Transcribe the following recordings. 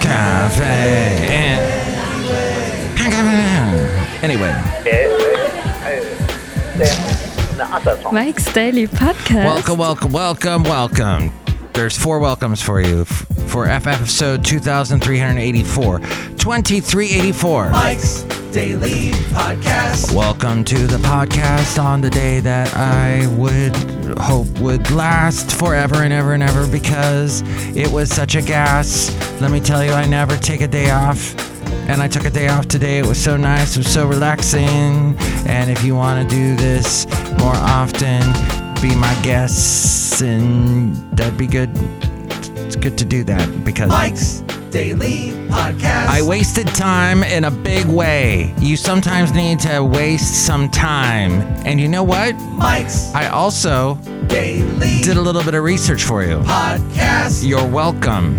Cafe. Anyway, Mike's Daily Podcast. welcome, welcome, welcome, welcome. There's four welcomes for you for FF episode 2384. 2384. Mike's Daily Podcast. Welcome to the podcast on the day that I would hope would last forever and ever and ever because it was such a gas. Let me tell you, I never take a day off. And I took a day off today. It was so nice. It was so relaxing. And if you want to do this more often, be my guest. and that'd be good. It's good to do that because Mike's Daily Podcast. I wasted time in a big way. You sometimes need to waste some time. And you know what? Mike's I also Daily did a little bit of research for you. Podcast. You're welcome.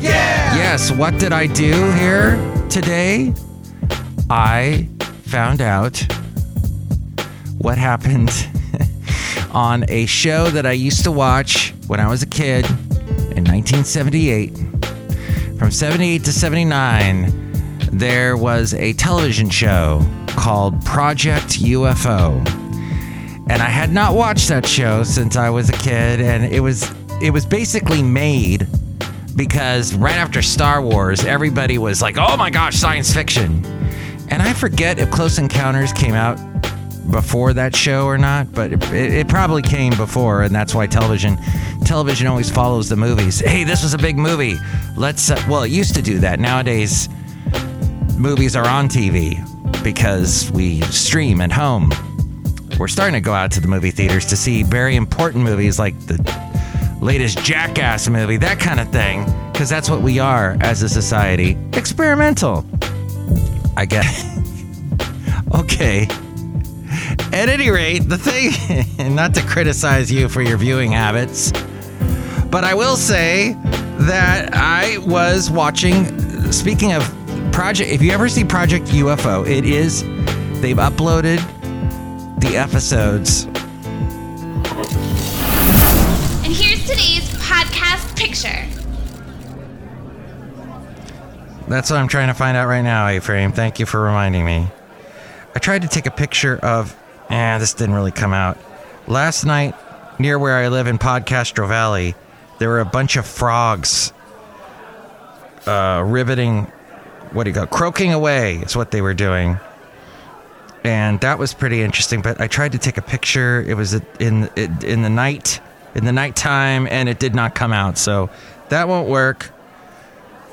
Yeah. Yes, what did I do here today? I found out what happened on a show that I used to watch when I was a kid in 1978. From 78 to 79, there was a television show called Project UFO. And I had not watched that show since I was a kid and it was it was basically made because right after Star Wars, everybody was like, "Oh my gosh, science fiction!" And I forget if Close Encounters came out before that show or not, but it, it probably came before, and that's why television television always follows the movies. Hey, this was a big movie. Let's uh, well, it used to do that. Nowadays, movies are on TV because we stream at home. We're starting to go out to the movie theaters to see very important movies like the latest Jackass movie, that kind of thing, because that's what we are as a society. Experimental. I guess. okay. At any rate, the thing, not to criticize you for your viewing habits, but I will say that I was watching, speaking of Project, if you ever see Project UFO, it is, they've uploaded the episodes And here's today's podcast picture. That's what I'm trying to find out right now, A-Frame. Thank you for reminding me. I tried to take a picture of, and this didn't really come out. Last night, near where I live in Podcastro Valley, there were a bunch of frogs uh, riveting, what do you call? Croaking away is what they were doing. And that was pretty interesting. But I tried to take a picture. It was in in the night, in the nighttime, and it did not come out. So that won't work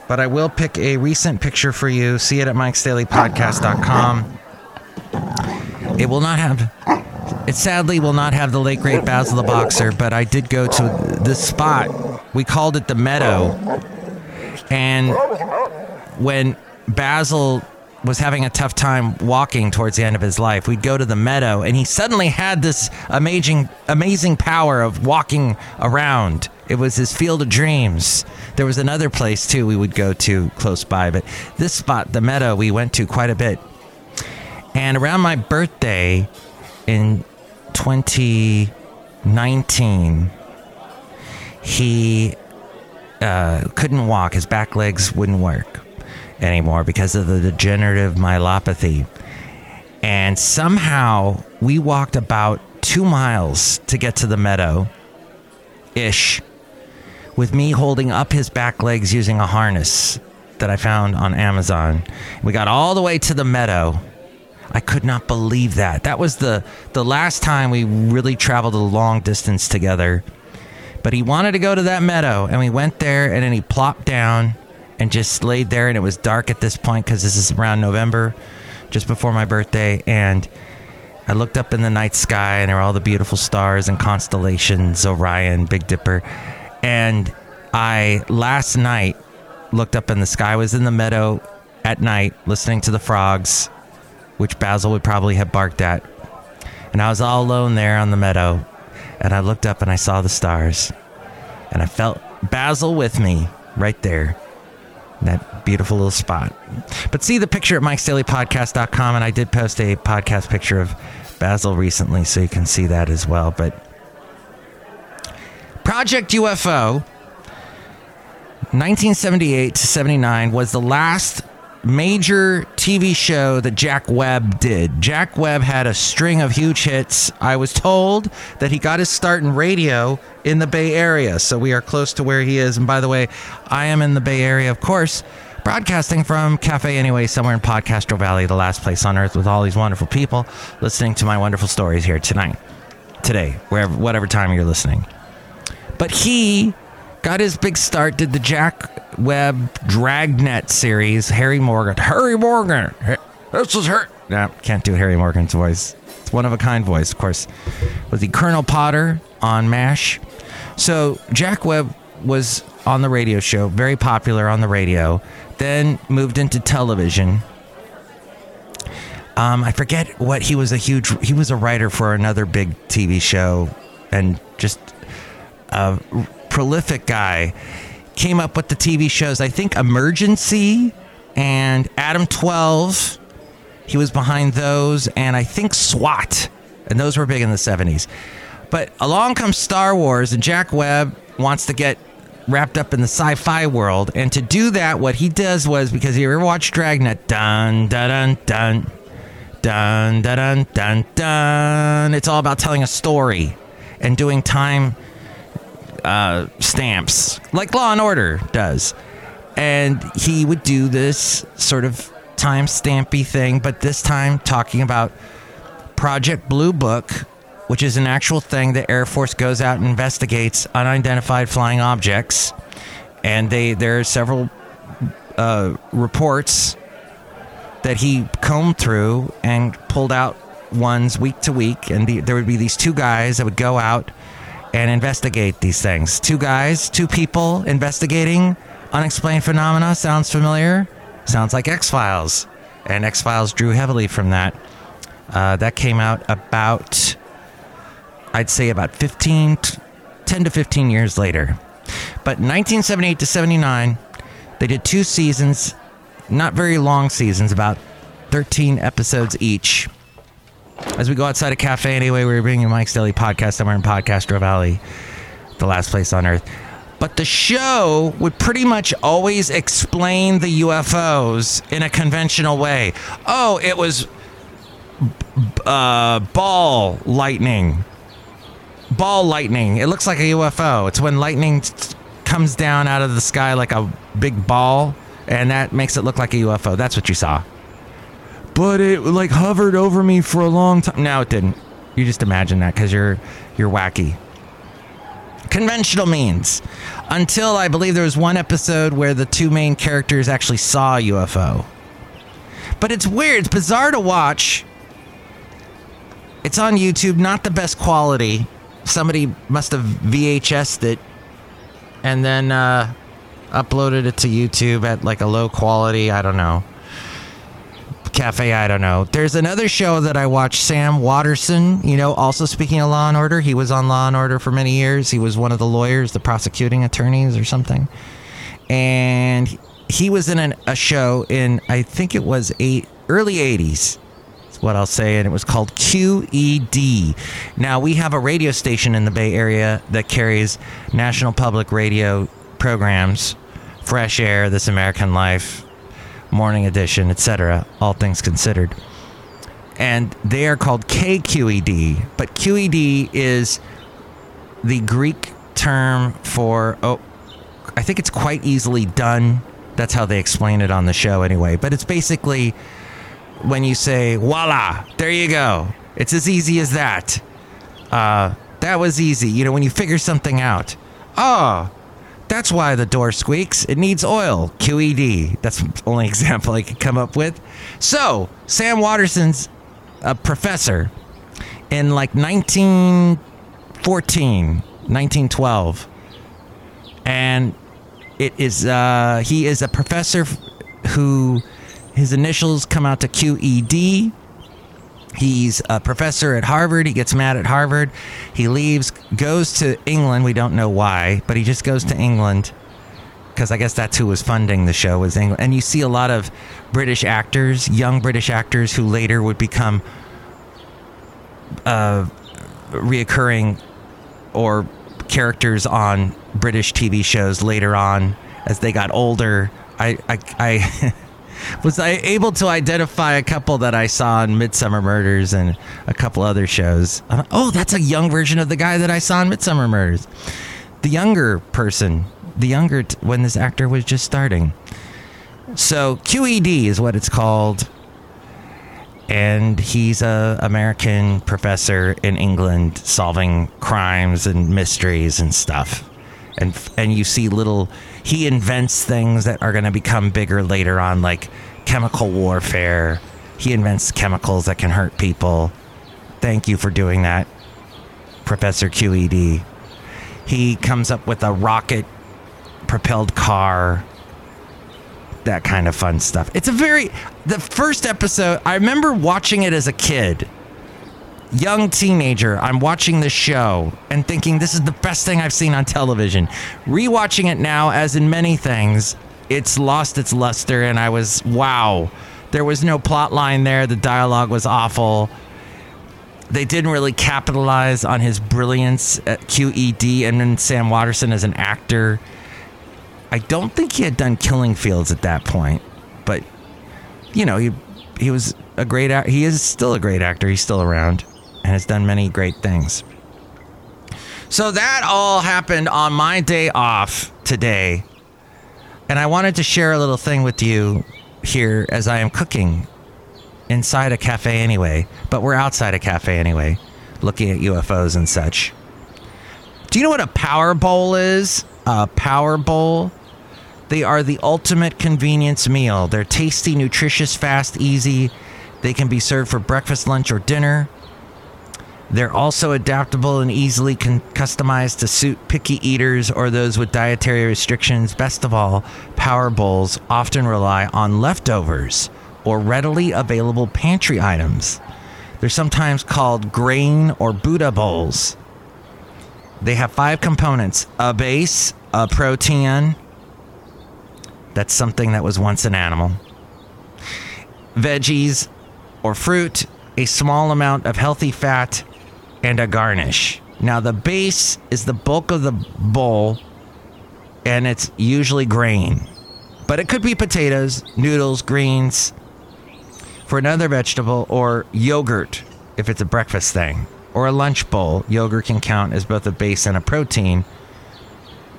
but I will pick a recent picture for you. See it at mikesdailypodcast.com. It will not have, it sadly will not have the late great Basil the Boxer, but I did go to this spot. We called it the Meadow. And when Basil was having a tough time walking towards the end of his life, we'd go to the meadow and he suddenly had this amazing amazing power of walking around. It was his field of dreams. There was another place too we would go to close by, but this spot, the meadow, we went to quite a bit. And around my birthday in 2019, he uh, couldn't walk. His back legs wouldn't work anymore because of the degenerative myelopathy. And somehow we walked about two miles to get to the meadow ish with me holding up his back legs using a harness that I found on Amazon. We got all the way to the meadow. I could not believe that. That was the the last time we really traveled a long distance together. But he wanted to go to that meadow and we went there and then he plopped down and just laid there and it was dark at this point cuz this is around November just before my birthday and I looked up in the night sky and there were all the beautiful stars and constellations, Orion, Big Dipper. And I last night looked up in the sky, was in the meadow at night listening to the frogs, which Basil would probably have barked at. And I was all alone there on the meadow. And I looked up and I saw the stars. And I felt Basil with me right there. That beautiful little spot. But see the picture at mikesdailypodcast.com. And I did post a podcast picture of Basil recently, so you can see that as well. But Project UFO 1978 to 79 was the last major TV show that Jack Webb did. Jack Webb had a string of huge hits. I was told that he got his start in radio in the Bay Area, so we are close to where he is. And by the way, I am in the Bay Area, of course, broadcasting from Cafe Anyway, somewhere in Podcastro Valley, the last place on earth with all these wonderful people listening to my wonderful stories here tonight, today, wherever, whatever time you're listening. But he got his big start, did the Jack Webb Dragnet series, Harry Morgan. Harry Morgan! This is her. No, can't do Harry Morgan's voice. It's one of a kind voice, of course. Was the Colonel Potter on MASH? So Jack Webb was on the radio show, very popular on the radio, then moved into television. Um, I forget what he was a huge, he was a writer for another big TV show and just prolific guy. Came up with the TV shows, I think Emergency and Adam 12. He was behind those, and I think SWAT. And those were big in the 70s. But along comes Star Wars, and Jack Webb wants to get wrapped up in the sci-fi world. And to do that, what he does was because you ever watched Dragnet, dun dun dun dun dun dun dun dun. It's all about telling a story and doing time uh, stamps like Law and Order does. And he would do this sort of time stampy thing, but this time talking about Project Blue Book, which is an actual thing the Air Force goes out and investigates unidentified flying objects. And they there are several uh, reports that he combed through and pulled out ones week to week. And the, there would be these two guys that would go out and investigate these things. Two guys, two people investigating unexplained phenomena. Sounds familiar? Sounds like X Files. And X Files drew heavily from that. Uh, that came out about I'd say about 15, 10 to 15 years later. But 1978 to 79, they did two seasons, not very long seasons, about 13 episodes each. As we go outside a cafe anyway, we are bringing Mike's Daily Podcast somewhere in Podcastro Valley, the last place on earth. But the show would pretty much always explain the UFOs in a conventional way. Oh, it was uh, ball lightning ball lightning. It looks like a UFO. It's when lightning t- comes down out of the sky like a big ball, and that makes it look like a UFO. That's what you saw. But it like hovered over me for a long time. No, it didn't. You just imagine that because you're you're wacky. Conventional means until I believe there was one episode where the two main characters actually saw a UFO. But it's weird. It's bizarre to watch. It's on YouTube, not the best quality somebody must have VHS'd it and then uh, uploaded it to YouTube at like a low quality. I don't know. Cafe, I don't know. There's another show that I watched, Sam Waterston, you know, also speaking of Law and Order. He was on Law and Order for many years. He was one of the lawyers, the prosecuting attorneys or something. And he was in an, a show in, I think it was eight, early 80s what I'll say, and it was called QED. Now, we have a radio station in the Bay Area that carries National Public Radio programs, Fresh Air, This American Life, Morning Edition, etc., all things considered. And they are called KQED, but QED is the Greek term for, oh, I think it's quite easily done. That's how they explain it on the show anyway. But it's basically when you say voila there you go it's as easy as that uh, that was easy you know when you figure something out oh that's why the door squeaks. It needs oil. Qed that's the only example i could come up with. So sam Waterston's a professor in like 1914 1912 and it is uh, he is a professor who his initials come out to QED. He's a professor at Harvard. He gets mad at Harvard. He leaves, goes to England. We don't know why, but he just goes to England because I guess that's who was funding the show was England. And you see a lot of British actors, young British actors, who later would become uh, reoccurring or characters on British TV shows later on as they got older. I I, I was I able to identify a couple that I saw in Midsomer Murders and a couple other shows. oh, that's a young version of the guy that I saw in Midsomer Murders. The younger person, the younger t- when this actor was just starting. So QED is what it's called and he's a American professor in England solving crimes and mysteries and stuff. And and you see little he invents things that are going to become bigger later on like chemical warfare. He invents chemicals that can hurt people. Thank you for doing that, Professor QED. He comes up with a rocket propelled car that kind of fun stuff. It's a very the first episode. I remember watching it as a kid, young teenager. I'm watching the show and thinking this is the best thing I've seen on television. Rewatching it now, as in many things, it's lost its luster, and I was wow. There was no plot line there. The dialogue was awful. They didn't really capitalize on his brilliance at QED and then Sam Waterston as an actor I don't think he had done Killing Fields at that point, but you know he he was a great actor. He is still a great actor. He's still around has done many great things. So that all happened on my day off today, and I wanted to share a little thing with you here as I am cooking inside a cafe anyway, but we're outside a cafe anyway, looking at UFOs and such. Do you know what a power bowl is? A power bowl they are the ultimate convenience meal. They're tasty, nutritious, fast, easy. They can be served for breakfast, lunch, or dinner. They're also adaptable and easily con- customized to suit picky eaters or those with dietary restrictions. Best of all, power bowls often rely on leftovers or readily available pantry items. They're sometimes called grain or Buddha bowls. They have five components a base, a protein, that's something that was once an animal. Veggies or fruit, a small amount of healthy fat, and a garnish. Now, the base is the bulk of the bowl, and it's usually grain. But it could be potatoes, noodles, greens, for another vegetable, or yogurt if it's a breakfast thing, or a lunch bowl. Yogurt can count as both a base and a protein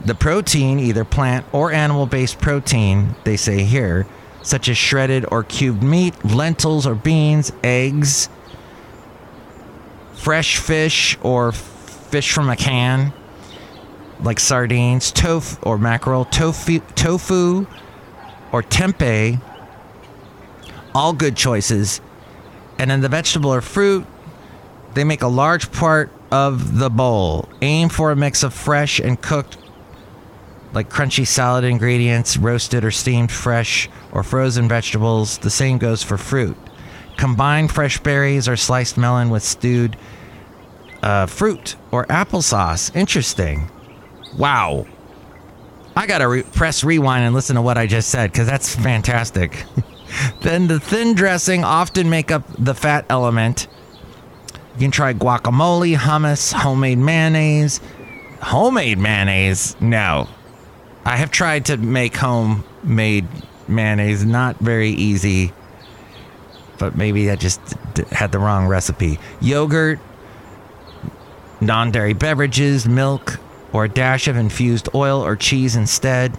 the protein, either plant or animal based protein, they say here, such as shredded or cubed meat, lentils or beans, eggs, fresh fish or fish from a can, like sardines, tofu or mackerel, tofu, tofu or tempeh, all good choices. And then the vegetable or fruit, they make a large part of the bowl. Aim for a mix of fresh and cooked like crunchy salad ingredients, roasted or steamed fresh or frozen vegetables. The same goes for fruit. Combine fresh berries or sliced melon with stewed uh, fruit or applesauce. Interesting. Wow. I gotta re- press rewind and listen to what I just said because that's fantastic. then the thin dressing often make up the fat element. You can try guacamole, hummus, homemade mayonnaise. Homemade mayonnaise? No. I have tried to make homemade mayonnaise. Not very easy, but maybe I just d- had the wrong recipe. Yogurt, non dairy beverages, milk, or a dash of infused oil or cheese instead.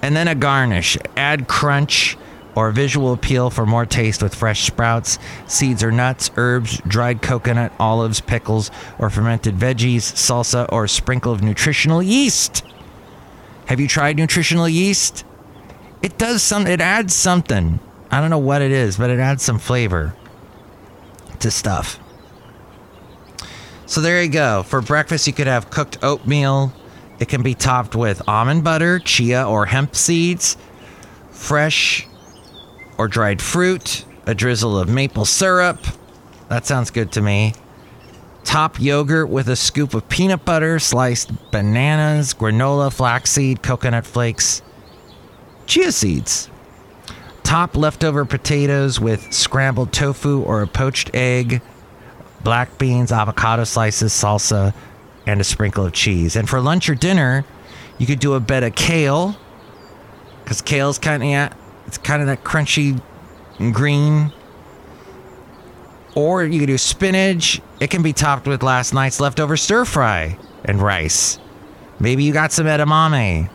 And then a garnish. Add crunch or visual appeal for more taste with fresh sprouts, seeds or nuts, herbs, dried coconut, olives, pickles, or fermented veggies, salsa, or a sprinkle of nutritional yeast. Have you tried nutritional yeast? It does some it adds something. I don't know what it is, but it adds some flavor to stuff. So there you go. For breakfast you could have cooked oatmeal. It can be topped with almond butter, chia or hemp seeds, fresh or dried fruit, a drizzle of maple syrup. That sounds good to me. Top yogurt with a scoop of peanut butter, sliced bananas, granola, flaxseed, coconut flakes, chia seeds. Top leftover potatoes with scrambled tofu or a poached egg, black beans, avocado slices, salsa, and a sprinkle of cheese. And for lunch or dinner, you could do a bed of kale because kale's kind of yeah, it's kind of that crunchy green. Or you could do spinach. It can be topped with last night's leftover stir fry and rice. Maybe you got some edamame,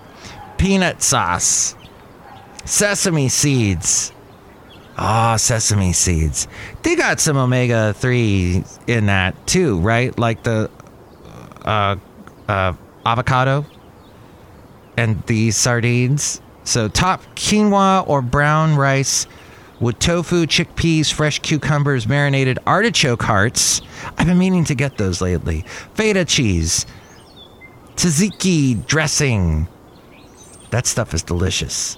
peanut sauce, sesame seeds. Ah, oh, sesame seeds. They got some omega 3 in that too, right? Like the uh, uh, avocado and the sardines. So, top quinoa or brown rice with tofu, chickpeas, fresh cucumbers, marinated artichoke hearts. I've been meaning to get those lately. Feta cheese, tzatziki dressing. That stuff is delicious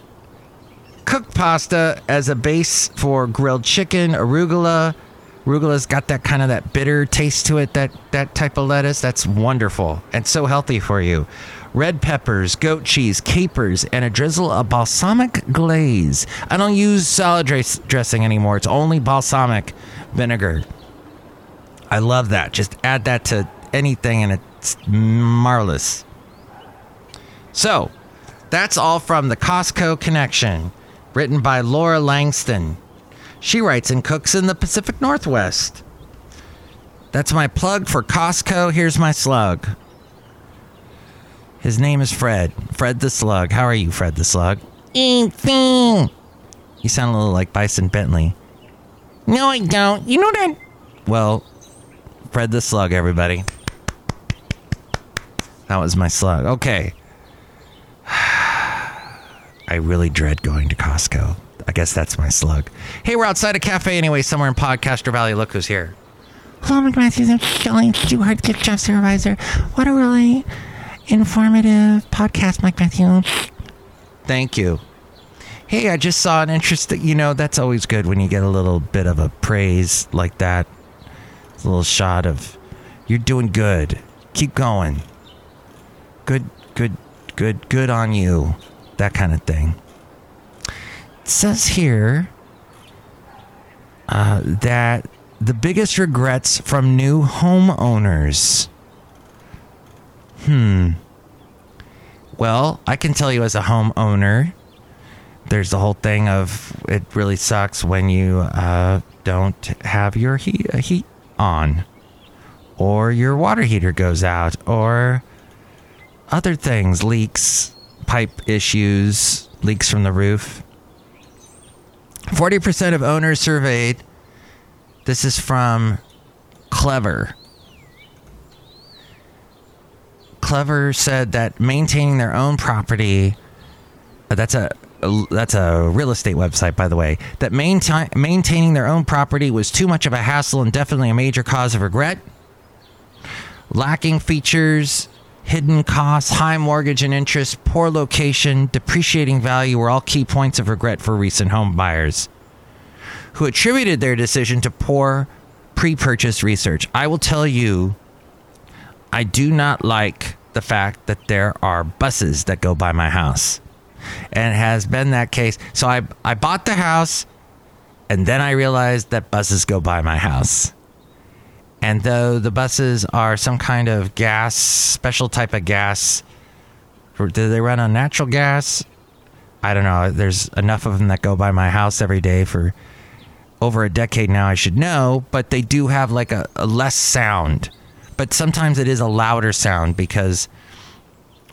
cooked pasta as a base for grilled chicken, arugula. Arugula's got that kind of that bitter taste to it, that, that type of lettuce. That's wonderful and so healthy for you. Red peppers, goat cheese, capers, and a drizzle of balsamic glaze. I don't use salad dress- dressing anymore. It's only balsamic vinegar. I love that. Just add that to anything and it's marvelous. So, that's all from the Costco connection written by Laura Langston. She writes and cooks in the Pacific Northwest. That's my plug for Costco. Here's my slug. His name is Fred. Fred the Slug. How are you, Fred the Slug? You sound a little like Bison Bentley. No, I don't. You know that. Well, Fred the Slug, everybody. That was my slug. Okay. I really dread going to Costco. I guess that's my slug. Hey, we're outside a cafe anyway, somewhere in Podcaster Valley. Look who's here. Oh Hello, Mike Matthews. I'm Shelly Stewart, gift shop supervisor. What a really informative podcast, Mike Matthews. Thank you. Hey, I just saw an interest that, you know, that's always good when you get a little bit of a praise like that. It's a little shot of, you're doing good. Keep going. Good, good, good, good on you that kind of thing. It says here uh, that the biggest regrets from new homeowners. Hmm. Well, I can tell you as a homeowner, there's the whole thing of it really sucks when you uh, don't have your heat, uh, heat on, or your water heater goes out, or other things, leaks, pipe issues, leaks from the roof. 40% of owners surveyed, this is from Clever. Clever said that maintaining their own property, uh, that's a, that's a real estate website, by the way. That maintain, maintaining their own property was too much of a hassle and definitely a major cause of regret. Lacking features hidden costs, high mortgage and interest, poor location, depreciating value were all key points of regret for recent home buyers who attributed their decision to poor pre purchase research. I will tell you, I do not like the fact that there are buses that go by my house. And it has been that case. So I, I bought the house and then I realized that buses go by my house. And though the buses are some kind of gas, special type of gas, do they run on natural gas? I don't know. There's enough of them that go by my house every day for over a decade now, I should know, but they do have like a, a less sound. But sometimes it is a louder sound because,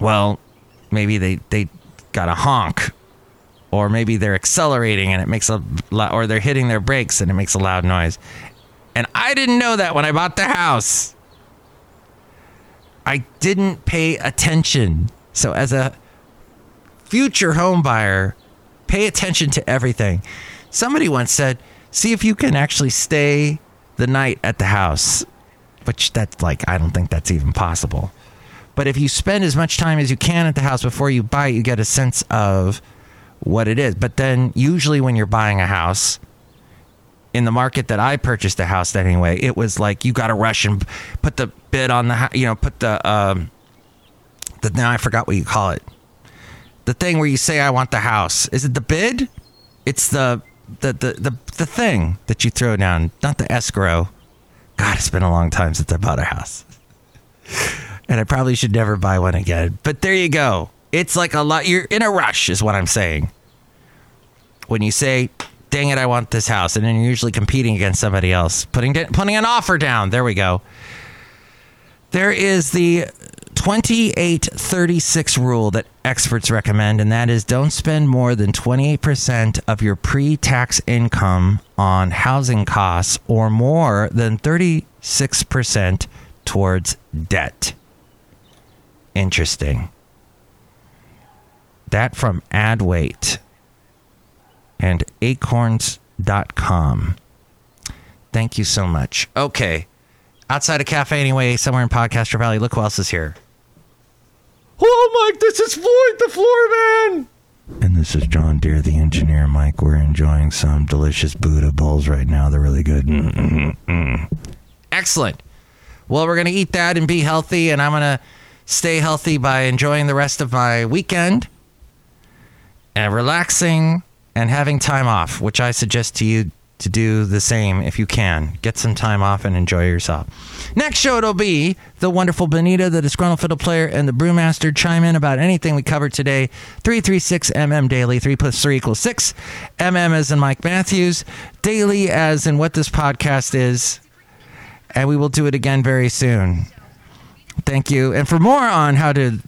well, maybe they, they got a honk or maybe they're accelerating and it makes a or they're hitting their brakes and it makes a loud noise and I didn't know that when I bought the house. I didn't pay attention. So, as a future home buyer, pay attention to everything. Somebody once said, see if you can actually stay the night at the house, which that's like, I don't think that's even possible. But if you spend as much time as you can at the house before you buy it, you get a sense of what it is. But then, usually, when you're buying a house, in the market that I purchased a house anyway, it was like you got to rush and put the bid on the you know put the um the now I forgot what you call it. The thing where you say I want the house. Is it the bid? It's the the the the, the thing that you throw down, not the escrow. God, it's been a long time since I bought a house. And I probably should never buy one again. But there you go. It's like a lot. You're in a rush, is what I'm saying. When you say, "Dang it, I want this house," and then you're usually competing against somebody else, putting putting an offer down. There we go. There is the 2836 rule that experts recommend, and that is don't spend more than 28% of your pre tax income on housing costs or more than 36% towards debt. Interesting. That from and acorns.com. Thank you so much. Okay. Outside a cafe, anyway, somewhere in Podcaster Valley. Look who else is here. Oh, Mike, this is Floyd, the floor man. And this is John Deere, the engineer. Mike, we're enjoying some delicious Buddha bowls right now. They're really good. Mm-mm-mm. Excellent. Well, we're going to eat that and be healthy, and I'm going to stay healthy by enjoying the rest of my weekend and relaxing and having time off, which I suggest to you to do the same if you can. Get some time off and enjoy yourself. Next show, it'll be the wonderful Benita, the disgruntled fiddle player, and the brewmaster chime in about anything we covered today. 336 MM daily. 3 plus 3 equals 6. MM as in Mike Matthews. Daily as in what this podcast is. And we will do it again very soon. Thank you. And for more on how to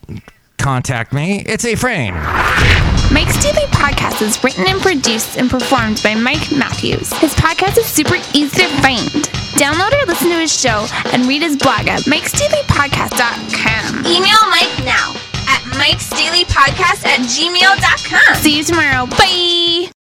contact me, it's a frame. Mike's Daily Podcast is written and produced and performed by Mike Matthews. His podcast is super easy to find. Download or listen to his show and read his blog at mikesdailypodcast.com. Email Mike now at mikesdailypodcast at gmail.com. See you tomorrow. Bye.